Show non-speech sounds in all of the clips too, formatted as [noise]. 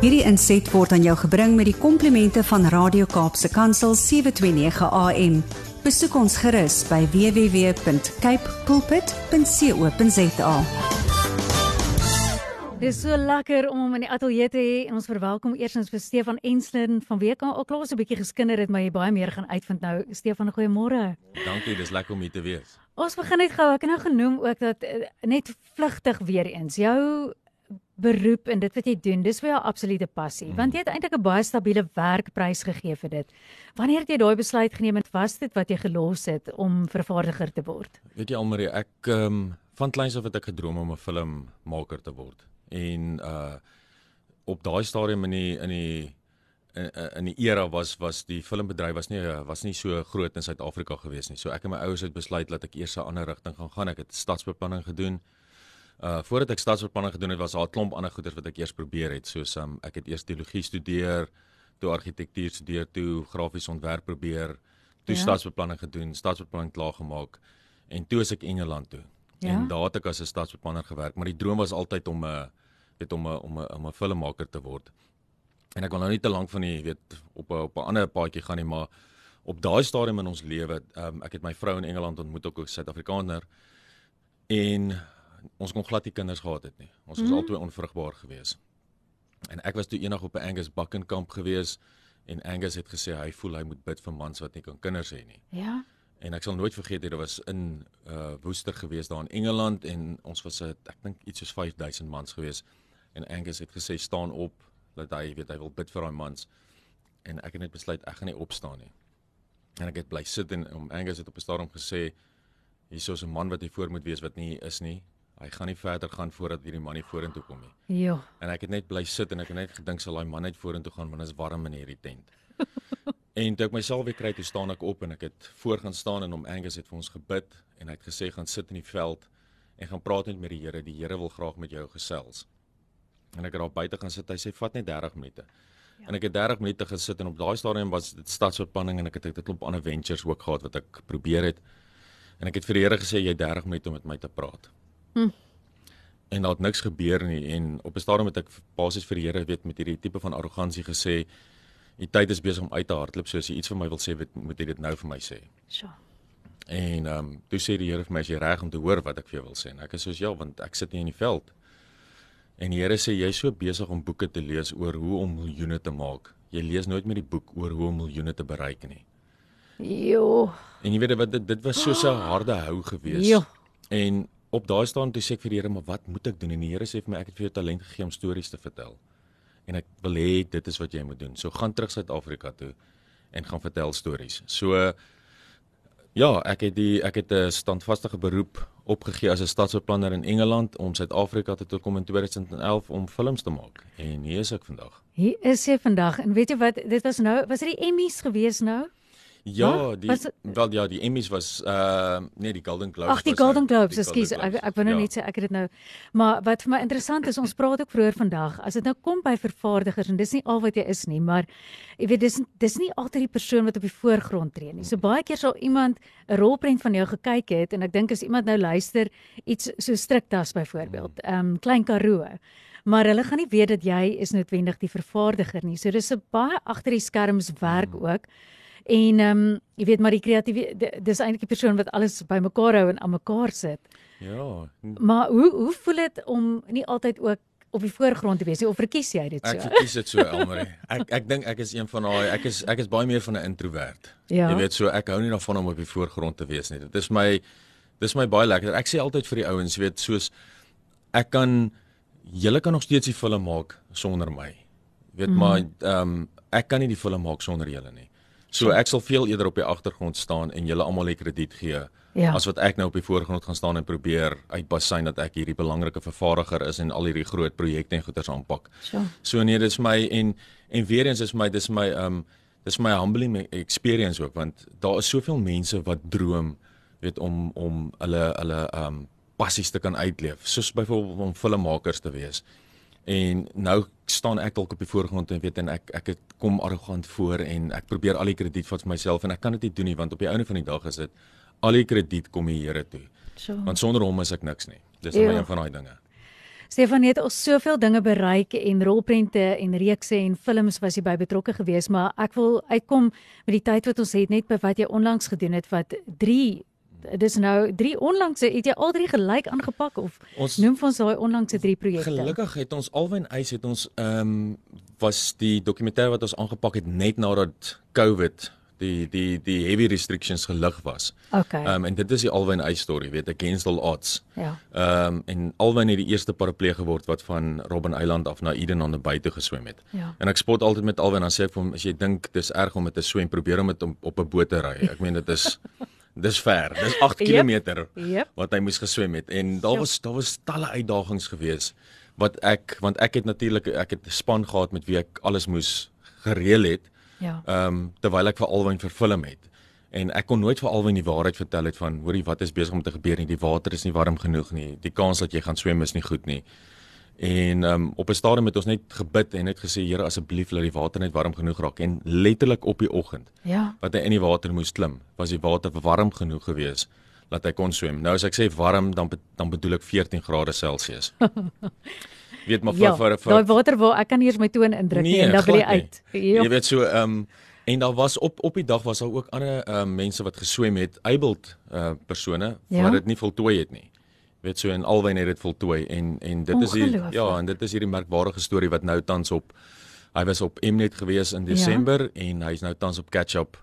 Hierdie inset word aan jou gebring met die komplimente van Radio Kaapse Kansel 729 AM. Besoek ons gerus by www.cape pulpit.co.za. Dit is so lekker om hom in die ateljee te hê en ons verwelkom eersins vir Stefan Enslin van WK al klaar so 'n bietjie geskinder het maar jy baie meer gaan uitvind nou. Stefan, goeiemôre. Dankie, dis lekker om hier te wees. Ons begin net gou. Ek het nou genoem ook dat uh, net vlugtig weer eens jou beroep en dit wat jy doen, dis vir jou absolute passie. Mm. Want jy het eintlik 'n baie stabiele werkprys gegee vir dit. Wanneer het jy daai besluit geneem en was dit wat jy gelos het om vervaardiger te word? Weet jy Almarie, ek ehm um, van kleins af het ek gedroom om 'n filmmaker te word. En uh op daai stadium in die in die in, in die era was was die filmbedryf was nie was nie so groot in Suid-Afrika gewees nie. So ek en my ouers het besluit dat ek eers 'n ander rigting gaan gaan. Ek het stadsbeplanning gedoen. Uh voordat ek stadsbeplanning gedoen het, was daar 'n klomp ander goeders wat ek eers probeer het, soos um, ek het eers teologie studeer, toe argitektuur studeer, toe grafiese ontwerp probeer, toe ja. stadsbeplanning gedoen, stadsbeplanning klaar gemaak en toe is ek Engeland toe. Ja. En daar het ek as 'n stadsbeplanner gewerk, maar die droom was altyd om 'n weet om 'n om 'n om 'n filmmaker te word. En ek wil nou nie te lank van die weet op 'n op 'n ander paadjie gaan nie, maar op daai stadium in ons lewe, um, ek het my vrou in Engeland ontmoet ook 'n Suid-Afrikaner en ons kon glad nie kinders gehad het nie. Ons was mm -hmm. albei onvrugbaar geweest. En ek was toe eendag op 'n Angus Bakkenkamp geweest en Angus het gesê hy voel hy moet bid vir mans wat nie kan kinders hê nie. Ja. En ek sal nooit vergeet dit was in uh Woester geweest daar in Engeland en ons was 'n ek dink iets soos 5000 mans geweest en Angus het gesê staan op dat hy weet hy wil bid vir daai mans en ek het net besluit ek gaan nie opstaan nie. En ek het bly sit en om Angus het op 'n stadium gesê hier is 'n man wat hy voor moet wees wat nie is nie hy gaan nie verder gaan voordat hierdie man nie vorentoe kom nie. Ja. En ek het net bly sit en ek het net gedink sal daai man net vorentoe gaan want dit is warm in hierdie tent. [laughs] en toe ek myself weer kry, toe staan ek op en ek het voor gaan staan en hom Angus het vir ons gebid en hy het gesê gaan sit in die veld en gaan praat net met die Here. Die Here wil graag met jou gesels. En ek het daar buite gaan sit. Hy sê vat net 30 minute. Ja. En ek het 30 minute gesit en op daai stadium was dit stadsbeplanning en ek het 'n klomp ander ventures ook gehad wat ek probeer het. En ek het vir die Here gesê jy 30 minute om met my te praat. Hm. En daar het niks gebeur nie en op 'n stadium het ek basies vir die Here weet met hierdie tipe van arrogansie gesê, "Die tyd is besig om uit te hardloop, so as jy iets vir my wil sê, weet, moet jy dit nou vir my sê." So. En ehm um, toe sê die Here vir my, "As jy reg om te hoor wat ek vir jou wil sê." En ek is soos, "Ja, want ek sit nie in die veld." En die Here sê, "Jy's so besig om boeke te lees oor hoe om miljoene te maak. Jy lees nooit meer die boek oor hoe om miljoene te bereik nie." Jo. En jy weet wat dit dit was so 'n harde hou geweest. Jo. En op daai staan toe sê ek vir die Here, maar wat moet ek doen? En die Here sê vir my ek het vir jou talent gegee om stories te vertel. En ek wil hê dit is wat jy moet doen. So gaan terug Suid-Afrika toe en gaan vertel stories. So ja, ek het die ek het 'n standvaste beroep opgegee as 'n stadsbeplanner in Engeland om Suid-Afrika toe te kom in 2011 om films te maak. En hier is ek vandag. Hier is jy vandag. En weet jy wat, dit was nou was dit die Emmys gewees nou? Ja, die was, wel ja, die Emmys was uh nee, die Golden Globes. Ag, die Golden Globes, ekskuus. Ek ek wou nou ja. net sê ek het dit nou. Maar wat vir my interessant is, ons praat ook vroeër vandag, as dit nou kom by vervaardigers en dis nie al wat jy is nie, maar jy weet dis dis nie altyd die persoon wat op die voorgrond tree nie. So baie keer sal iemand 'n rolprent van jou gekyk het en ek dink as iemand nou luister iets so striktas byvoorbeeld, ehm um, klein Karoo maar hulle gaan nie weet dat jy is noodwendig die vervaardiger nie. So dis 'n baie agter die skerms werk hmm. ook. En ehm um, jy weet maar die kreatiewe dis eintlik die persoon wat alles bymekaar hou en aan mekaar sit. Ja. Maar hoe hoe voel dit om nie altyd ook op die voorgrond te wees nie of verkies jy dit so? Ek verkies dit so [laughs] Elmarie. Ek ek dink ek is een van daai ek is ek is baie meer van 'n introvert. Ja. Jy weet so ek hou nie daarvan om op die voorgrond te wees nie. Dit is my dis my baie lekker. Ek sê altyd vir die ouens, weet soos ek kan julle kan nog steeds die film maak sonder my. Weet mm. maar ehm um, ek kan nie die film maak sonder julle nie. So ek sal veel eerder op die agtergrond staan en julle almal die krediet gee ja. as wat ek nou op die voorgrond gaan staan en probeer uitbasyn dat ek hierdie belangrike vervaardiger is en al hierdie groot projekte en goeders aanpak. So, so nee, dis my en en weer eens is my dis my um dis my humbling experience ook want daar is soveel mense wat droom weet om om hulle hulle um passies te kan uitleef soos byvoorbeeld om filmmakers te wees. En nou staan ek dalk op die voorgrond en weet en ek ek het kom arrogant voor en ek probeer al die krediet vat vir myself en ek kan dit nie doen nie want op die einde van die dag is dit al die krediet kom die Here toe. So. Want sonder hom is ek niks nie. Dis net een van daai dinge. Stefan het al soveel dinge bereik en rolprente en reekse en films was jy by betrokke gewees, maar ek wil uitkom met die tyd wat ons het net by wat jy onlangs gedoen het wat 3 dis nou 3 onlangse het jy al drie gelyk aangepak of ons noem vir ons daai onlangse 3 projekte. Gelukkig het ons alwen eis het ons ehm um, was die dokumentêr wat ons aangepak het net nadat COVID die die die heavy restrictions gelig was. Okay. Ehm um, en dit is die Alwyn Ice story, weet ek, against all odds. Ja. Ehm um, en Alwyn het die eerste paraplee geword wat van Robben Island af na Eden aan die buite geswem het. Ja. En ek spot altyd met Alwyn dan sê ek vir hom as jy dink dis erg om met 'n swem, probeer om dit op, op 'n boot te ry. Ek meen dit is dis ver. Dis 8 km yep. yep. wat hy moes geswem het en daar was daar was talle uitdagings geweest wat ek want ek het natuurlik ek het 'n span gehad met wie ek alles moes gereël het. Ja. Ehm um, terwyl ek vir Alwyn vervilm het. En ek kon nooit vir Alwyn die waarheid vertel het van hoorie wat is besig om te gebeur nie. Die water is nie warm genoeg nie. Die kans dat jy gaan swem is nie goed nie. En um, op 'n stadium het ons net gebid en net gesê Here asseblief laat die water net warm genoeg raak en letterlik op die oggend. Ja. Wat hy in die water moes klim, was die water warm genoeg geweest dat hy kon swem. Nou as ek sê warm dan dan bedoel ek 14 grade Celsius. [laughs] weet maar vir ja, vir vir daai water waar ek kan eers my toon indruk nee, en dan wil jy uit. Ja. Jy weet so ehm um, en daar was op op die dag was daar ook ander ehm um, mense wat geswem het, eibeld uh, persone ja? wat dit nie voltooi het nie. Weet so en albei het dit voltooi en en dit is die ja en dit is hierdie merkwaardige storie wat nou tans op hy was op Mnet gewees in Desember ja? en hy's nou tans op catch up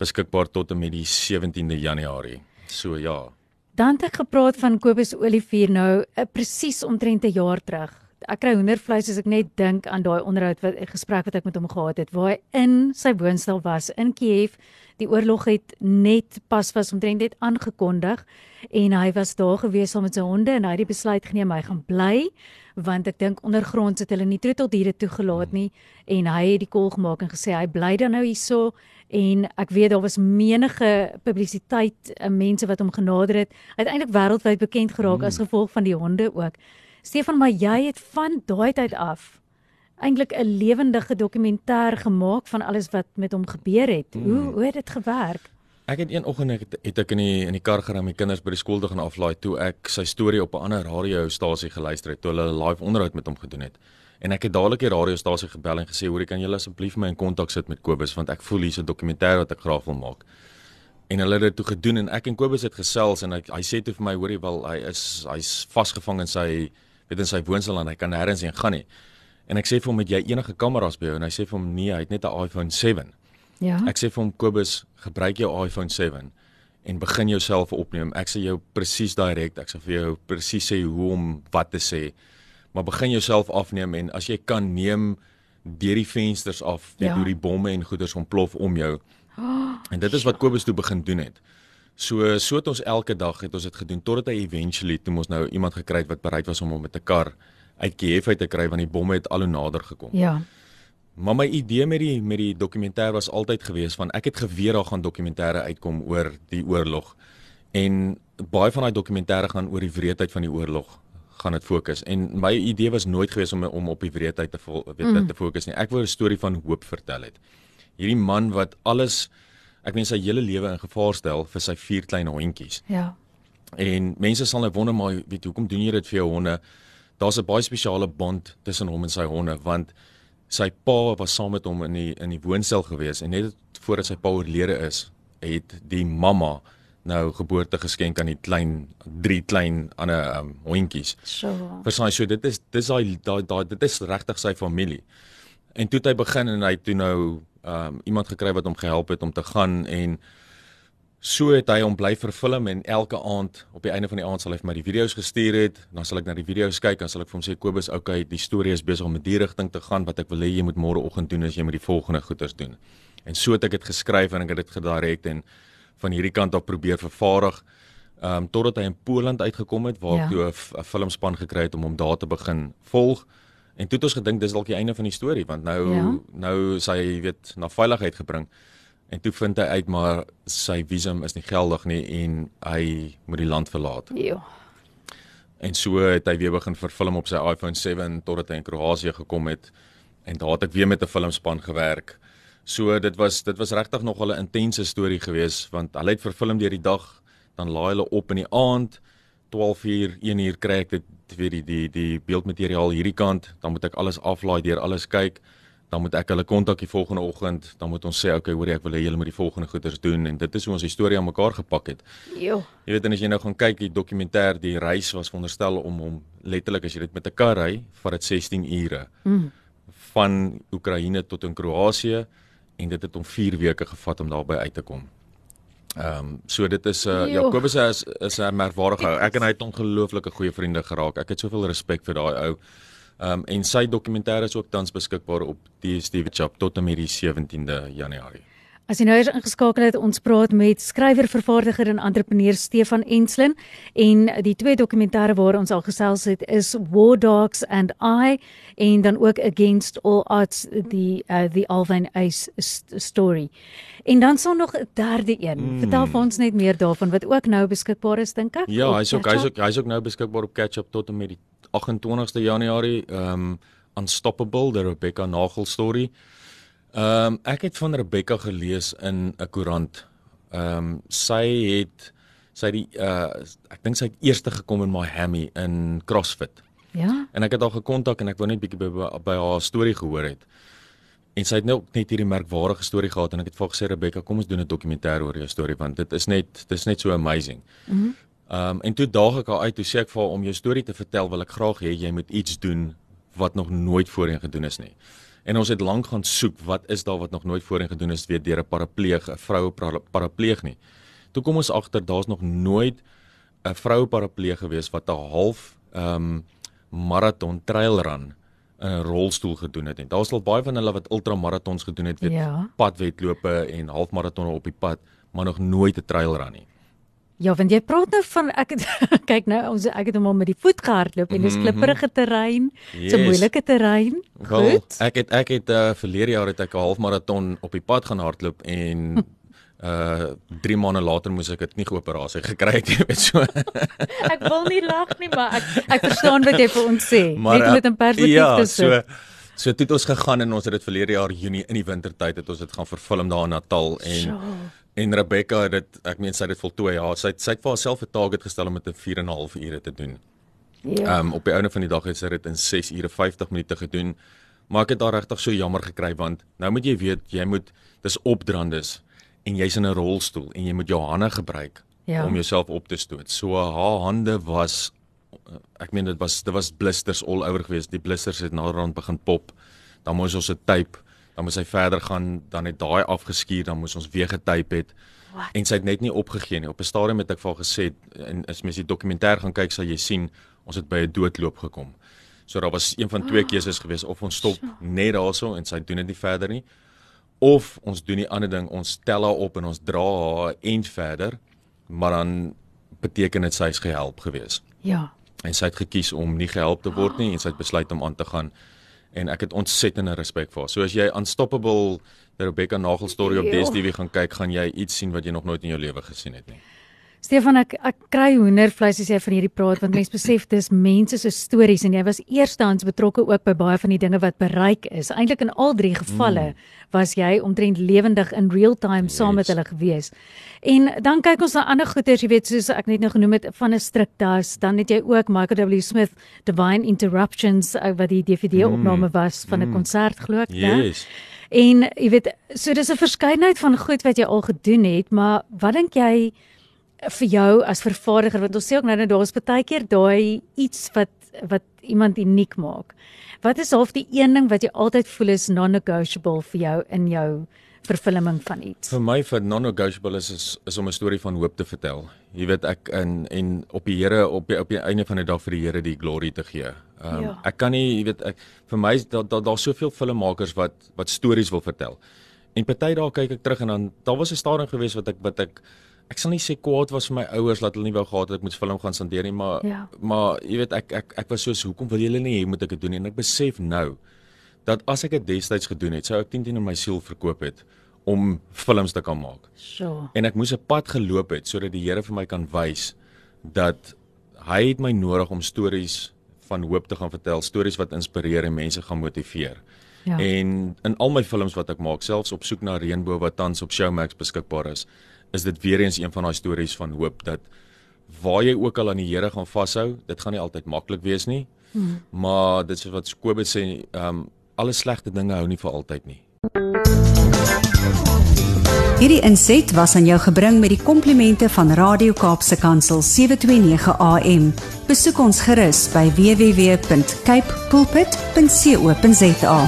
beskikbaar tot en met die 17de Januarie. So ja. Dan het ek gepraat van Kobus Olivier nou uh, presies omtrent 'n jaar terug ek kry hoendervleis as ek net dink aan daai onderhoud wat 'n gesprek wat ek met hom gehad het waar hy in sy woonstel was in Kiev. Die oorlog het net pas was omtrent net aangekondig en hy was daar gewees saam met sy honde en hy het die besluit geneem hy gaan bly want ek dink ondergrond het hulle nie troeteldiere toegelaat nie en hy het die kol gemaak en gesê hy bly dan nou hierso en ek weet daar was menige publisiteit eh, mense wat hom genader het uiteindelik wêreldwyd bekend geraak mm. as gevolg van die honde ook Stefan, maar jy het van daai tyd af eintlik 'n lewendige dokumentêr gemaak van alles wat met hom gebeur het. Mm. Hoe hoe het dit gewerk? Ek het een oggend het, het ek in die in die kar gery met my kinders by die skool te gaan aflaai toe ek sy storie op 'n ander radiostasie geluister het toe hulle 'n live onderhoud met hom gedoen het. En ek het dadelik die radiostasie gebel en gesê hoor, kan julle asseblief my in kontak sit met Kobus want ek voel hier's 'n dokumentêr wat ek graag wil maak en hulle het dit toe gedoen en ek en Kobus het gesels en hy hy sê toe vir my hoorie wel hy is hy's vasgevang in sy weet in sy woonstel en hy kan nêrens heen gaan nie. En ek sê vir hom het jy enige kameras by jou en hy sê vir hom nee, hy het net 'n iPhone 7. Ja. Ek sê vir hom Kobus, gebruik jou iPhone 7 en begin jouself opneem. Ek sê jou presies direk, ek sê vir jou presies sê hoe om wat te sê. Maar begin jouself afneem en as jy kan neem deur die vensters af, net ja. hoe die bomme en goeders ontplof om jou. Oh, [gasps] en dit is wat Kobus toe begin doen het. So so het ons elke dag het ons dit gedoen totdat hy eventually toe ons nou iemand gekry het wat bereid was om hom met 'n kar uit Kiev uit te kry want die bomme het al hoe nader gekom. Ja. Maar my idee met die met die dokumentêr was altyd gewees van ek het geweet daar gaan dokumentêre uitkom oor die oorlog. En baie van daai dokumentêre gaan oor die wreedheid van die oorlog gaan dit fokus. En my idee was nooit gewees om om op die wreedheid te weet mm. te fokus nie. Ek wou 'n storie van hoop vertel het. Hierdie man wat alles ek meen sy hele lewe in gevaar stel vir sy vier klein hondjies. Ja. En mense sal nou wonder maar weet hoekom doen jy dit vir jou honde? Daar's 'n baie spesiale band tussen hom en sy honde want sy pa was saam met hom in die in die woonstel gewees en net voordat sy pa oorlede is, het die mamma nou geboorte geskenk aan die klein drie klein ander um, hondjies. So. Versaai so dit is dis daai daai dit is regtig sy familie. En toe het hy begin en hy toe nou um iemand gekry wat hom gehelp het om te gaan en so het hy hom bly vervilm en elke aand op die einde van die aand sal hy vir my die video's gestuur het. Dan sal ek na die video's kyk dan sal ek vir hom sê Kobus okay die storie is besig om in die rigting te gaan. Wat ek wil hê jy moet môreoggend doen as jy met die volgende goeters doen. En so het ek dit geskryf en ek het dit gedirek en van hierdie kant af probeer vervaardig um totdat hy in Poland uitgekom het waar ja. ek toe 'n filmspan gekry het om hom daar te begin volg En toe het ons gedink dis dalk die einde van die storie want nou ja. nou sy weet na veiligheid gebring. En toe vind hy uit maar sy visum is nie geldig nie en hy moet die land verlaat. Ja. En so het hy weer begin verfilm op sy iPhone 7 totdat hy in Kroasie gekom het en daar het ek weer met 'n filmspan gewerk. So dit was dit was regtig nog 'n intense storie geweest want hulle het verfilm deur die dag, dan laai hulle op in die aand 12 uur, 1 uur kry ek dit weer die die die beeldmateriaal hierdie kant, dan moet ek alles aflaai deur alles kyk. Dan moet ek hulle kontak die volgende oggend, dan moet ons sê okay, hoor jy ek wil hê julle moet die volgende goeders doen en dit is hoe ons die storie aan mekaar gepak het. Jo. Jy weet en as jy nou gaan kyk die dokumentêr, die reis was veronderstel om om letterlik as jy dit met 'n kar ry, vat dit 16 ure. Mm. Van Oekraïne tot in Kroasie en dit het hom 4 weke gevat om daarby uit te kom. Ehm um, so dit is uh, Jo. Jakobus is is 'n merkwaardige ou. Ek en hy het ongelooflike goeie vriende geraak. Ek het soveel respek vir daai ou. Ehm um, en sy dokumentêr is ook tans beskikbaar op DStv Chap tot en met die 17de Januarie. As jy nou eens ingeskakel het, ons praat met skrywer, vervaardiger en entrepreneur Stefan Enslin en die twee dokumentêre waar ons al gesels het is War Dogs and I en dan ook Against All Odds die uh, die Alvin Ace st story. En dan sou nog 'n derde een. Mm. Vertel vir ons net meer daarvan wat ook nou beskikbaar is dink ek. Ja, hy's ook hy's ook hy's ook nou beskikbaar op Catch Up tot en met die 28ste Januarie. Ehm um, Unstoppable, die Rebecca Nagel storie. Ehm um, ek het van Rebecca gelees in 'n koerant. Ehm um, sy het sy die uh ek dink sy het eers gekom in Miami in CrossFit. Ja. En ek het haar gekontak en ek wou net bietjie by, by, by haar storie gehoor het. En sy het nou net hierdie merkwaardige storie gehad en ek het vir haar gesê Rebecca, kom ons doen 'n dokumentêr oor jou storie want dit is net dit is net so amazing. Mhm. Mm Ehm um, en toe daag ek haar uit, toe sê ek vir haar om jou storie te vertel, wil ek graag hê jy moet iets doen wat nog nooit voorheen gedoen is nie. En ons het lank gaan soek wat is daar wat nog nooit voorheen gedoen is weer deur 'n parapleeg, 'n vroue para- parapleeg nie. Toe kom ons agter daar's nog nooit 'n vroue parapleeg gewees wat 'n half ehm um, marathon trailrun in 'n rolstoel gedoen het. En daar's al baie van hulle wat ultramaratons gedoen het, weet Ja. padwedlope en halfmaratonne op die pad, maar nog nooit 'n trailrun nie. Ja, want jy praat nou van ek het [laughs] kyk nou ons ek het hom al met die voet gehardloop en dis Mhm. klipprige terrein, Yes. so moeilike terrein. Wel, Goed. Ek het ek het uh, verlede jaar het ek 'n halfmaraton op die pad gaan hardloop en [laughs] uh 3 maande later moes ek dit nie geoperasie gekry het, [laughs] jy weet so. Ek wil nie lag nie, maar ek ek verstaan wat jy vir ons sê. Maar, Net om dit in uh, perspektief ja, te sit. So so toe het ons gegaan en ons het dit verlede jaar Junie in die wintertyd het ons dit gaan vervilm daar in Natal en Sjoe. En Rebecca het dit ek meen sy het dit voltooi. Ja, sy het, sy het vir haarself 'n target gestel om dit in 4 en 'n half ure te doen. Ja. Ehm um, op die einde van die dag het sy dit in 6 ure 50 minute gedoen. Maar ek het daar regtig so jammer gekry want nou moet jy weet jy moet dis opdrandes en jy's in 'n rolstoel en jy moet jou hande gebruik Ja. om jouself op te stoot. So haar hande was uh, ek meen dit was dit was blisters all over geweest. Die blisters het naderhand begin pop. Dan moes ons 'n tape, dan moes hy verder gaan, dan het daai afgeskuur, dan moes ons weer getype het. What? En sy het net nie opgegee nie. Op 'n stadium het ek vir haar gesê en as mens die dokumentêr gaan kyk, sal jy sien ons het by 'n doodloop gekom. So daar was een van twee keuses geweest of ons stop net daarso en sy doen dit nie verder nie of ons doen die ander ding, ons tel haar op en ons dra haar end verder, maar dan beteken dit sy is gehelp geweest. Ja. En sy het gekies om nie gehelp te word nie en sy het besluit om aan te gaan en ek het ontsettende respek vir haar. So as jy Unstoppable Rebecca Nagel storie op. DStv gaan kyk, gaan jy iets sien wat jy nog nooit in jou lewe gesien het nie. Stefan ek ek kry hoendervleis as jy van hierdie praat want mense besef dis mense se stories en jy was eerstehands betrokke ook by baie van die dinge wat bereik is. Eintlik in al drie gevalle mm. was jy omtrent lewendig in real time saam met Yes. hulle gewees. En dan kyk ons na ander goeters, jy weet soos ek net nou genoem het van 'n striktas, dan het jy ook Michael W Smith Divine Interruptions uh, wat die DVD opname was van 'n konsert glo ek, né? Yes. En jy weet, so dis 'n verskeidenheid van goed wat jy al gedoen het, maar wat dink jy vir jou as vervaardiger want ons sê ook nou dat daar's baie keer daai iets wat wat iemand uniek maak. Wat is half die een ding wat jy altyd voel is non-negotiable vir jou in jou vervulling van iets? Vir my vir non-negotiable is, is is om 'n storie van hoop te vertel. Jy weet ek en en op die Here op die, op die einde van die dag vir die Here die glory te gee. Um, Ja. ek kan nie, jy weet ek vir my daar daar daar's soveel filmmakers wat wat stories wil vertel. En party dae kyk ek terug en dan daar was 'n stadium gewees wat ek wat ek ek sal nie sê kwaad was vir my ouers dat hulle nie wou gehad het ek moet film gaan sandeer nie, maar Ja. maar jy weet ek ek ek was soos hoekom wil julle nie hê moet ek dit doen nie? en ek besef nou dat as ek dit destyds gedoen het, sou ek 10 teen in my siel verkoop het om films te kan maak. So. En ek moes 'n pad geloop het sodat die Here vir my kan wys dat hy het my nodig om stories van hoop te gaan vertel, stories wat inspireer en mense gaan motiveer. Ja. En in al my films wat ek maak, selfs op soek na reënboog wat tans op Showmax beskikbaar is, is dit weer eens een van daai stories van hoop dat waar jy ook al aan die Here gaan vashou, dit gaan nie altyd maklik wees nie. Hmm. Maar dit is wat Kobus sê, ehm um, alle slegte dinge hou nie vir altyd nie. Hierdie inset was aan jou gebring met die komplimente van Radio Kaapse Kansel 729 AM. Besoek ons gerus by www.cape pulpit.co.za.